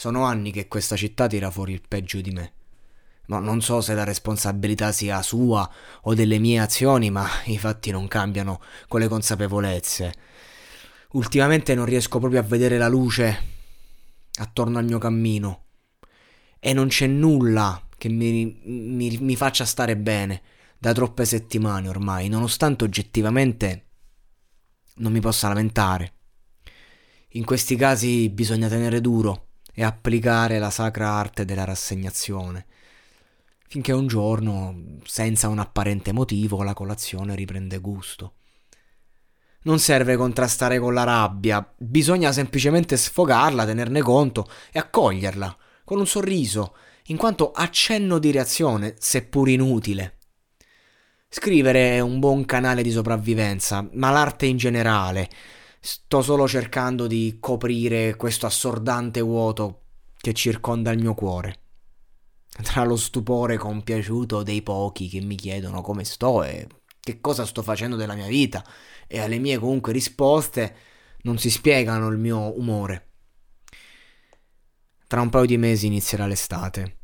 Sono anni che questa città tira fuori il peggio di me. Ma non so se la responsabilità sia sua o delle mie azioni, ma i fatti non cambiano con le consapevolezze. Ultimamente non riesco proprio a vedere la luce attorno al mio cammino. E non c'è nulla che mi, mi, mi faccia stare bene da troppe settimane ormai, nonostante oggettivamente non mi possa lamentare. In questi casi bisogna tenere duro e applicare la sacra arte della rassegnazione, finché un giorno, senza un apparente motivo, la colazione riprende gusto. Non serve contrastare con la rabbia, bisogna semplicemente sfogarla, tenerne conto e accoglierla, con un sorriso, in quanto accenno di reazione, seppur inutile. Scrivere è un buon canale di sopravvivenza, ma l'arte in generale, Sto solo cercando di coprire questo assordante vuoto che circonda il mio cuore. Tra lo stupore compiaciuto dei pochi che mi chiedono come sto e che cosa sto facendo della mia vita e alle mie comunque risposte non si spiegano il mio umore. Tra un paio di mesi inizierà l'estate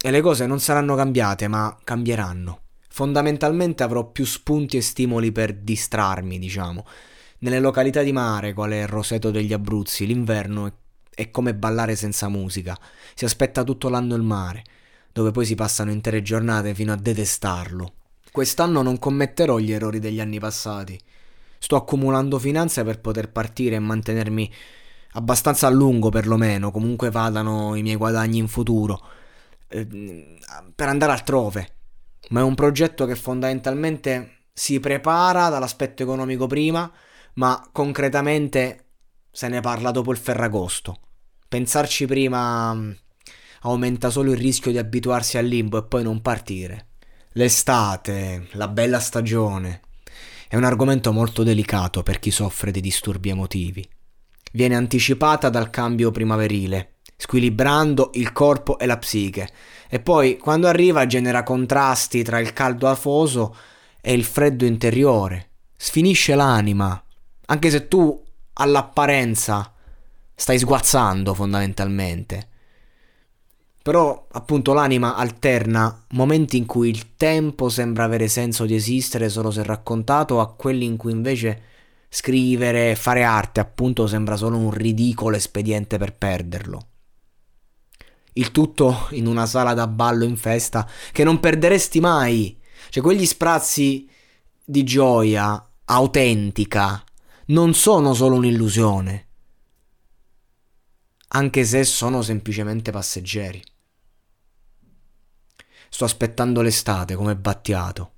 e le cose non saranno cambiate ma cambieranno. Fondamentalmente avrò più spunti e stimoli per distrarmi, diciamo nelle località di mare, quale Roseto degli Abruzzi, l'inverno è, è come ballare senza musica. Si aspetta tutto l'anno il mare, dove poi si passano intere giornate fino a detestarlo. Quest'anno non commetterò gli errori degli anni passati. Sto accumulando finanze per poter partire e mantenermi abbastanza a lungo perlomeno, comunque vadano i miei guadagni in futuro, eh, per andare altrove. Ma è un progetto che fondamentalmente si prepara dall'aspetto economico prima ma concretamente se ne parla dopo il Ferragosto. Pensarci prima mm, aumenta solo il rischio di abituarsi al limbo e poi non partire. L'estate, la bella stagione, è un argomento molto delicato per chi soffre di disturbi emotivi. Viene anticipata dal cambio primaverile, squilibrando il corpo e la psiche, e poi quando arriva genera contrasti tra il caldo afoso e il freddo interiore, sfinisce l'anima, anche se tu all'apparenza stai sguazzando fondamentalmente. Però appunto l'anima alterna momenti in cui il tempo sembra avere senso di esistere solo se raccontato a quelli in cui invece scrivere, fare arte appunto sembra solo un ridicolo espediente per perderlo. Il tutto in una sala da ballo in festa che non perderesti mai. Cioè quegli sprazzi di gioia autentica non sono solo un'illusione, anche se sono semplicemente passeggeri. Sto aspettando l'estate come Battiato.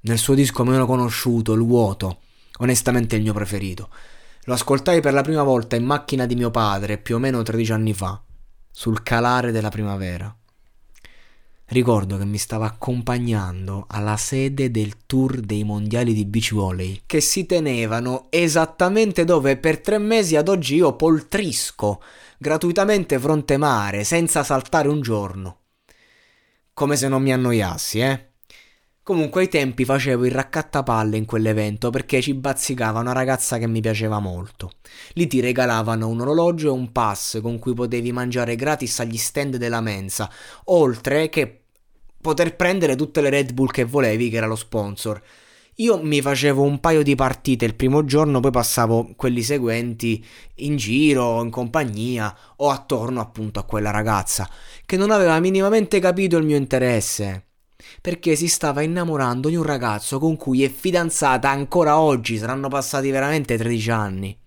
Nel suo disco meno conosciuto, Il vuoto, onestamente il mio preferito. Lo ascoltai per la prima volta in macchina di mio padre più o meno 13 anni fa, sul calare della primavera. Ricordo che mi stava accompagnando alla sede del tour dei mondiali di beach volley che si tenevano esattamente dove per tre mesi ad oggi io poltrisco gratuitamente fronte mare senza saltare un giorno. Come se non mi annoiassi, eh? Comunque ai tempi facevo il raccattapalle in quell'evento perché ci bazzicava una ragazza che mi piaceva molto. Lì ti regalavano un orologio e un pass con cui potevi mangiare gratis agli stand della mensa, oltre che poter prendere tutte le Red Bull che volevi, che era lo sponsor. Io mi facevo un paio di partite il primo giorno, poi passavo quelli seguenti in giro, in compagnia o attorno appunto a quella ragazza che non aveva minimamente capito il mio interesse. Perché si stava innamorando di un ragazzo con cui è fidanzata ancora oggi, saranno passati veramente 13 anni.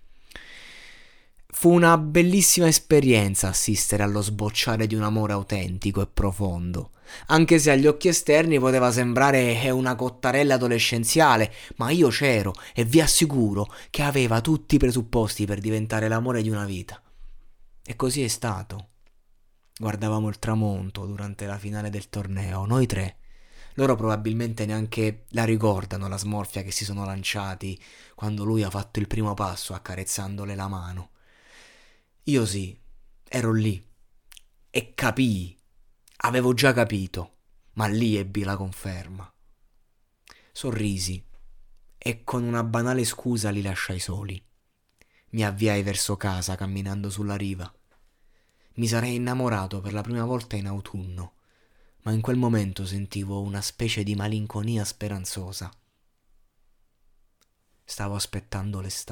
Fu una bellissima esperienza assistere allo sbocciare di un amore autentico e profondo, anche se agli occhi esterni poteva sembrare una cottarella adolescenziale, ma io c'ero e vi assicuro che aveva tutti i presupposti per diventare l'amore di una vita. E così è stato. Guardavamo il tramonto durante la finale del torneo, noi tre. Loro probabilmente neanche la ricordano la smorfia che si sono lanciati quando lui ha fatto il primo passo accarezzandole la mano. Io sì, ero lì e capii, avevo già capito, ma lì ebbi la conferma. Sorrisi e con una banale scusa li lasciai soli. Mi avviai verso casa camminando sulla riva. Mi sarei innamorato per la prima volta in autunno, ma in quel momento sentivo una specie di malinconia speranzosa. Stavo aspettando l'estate.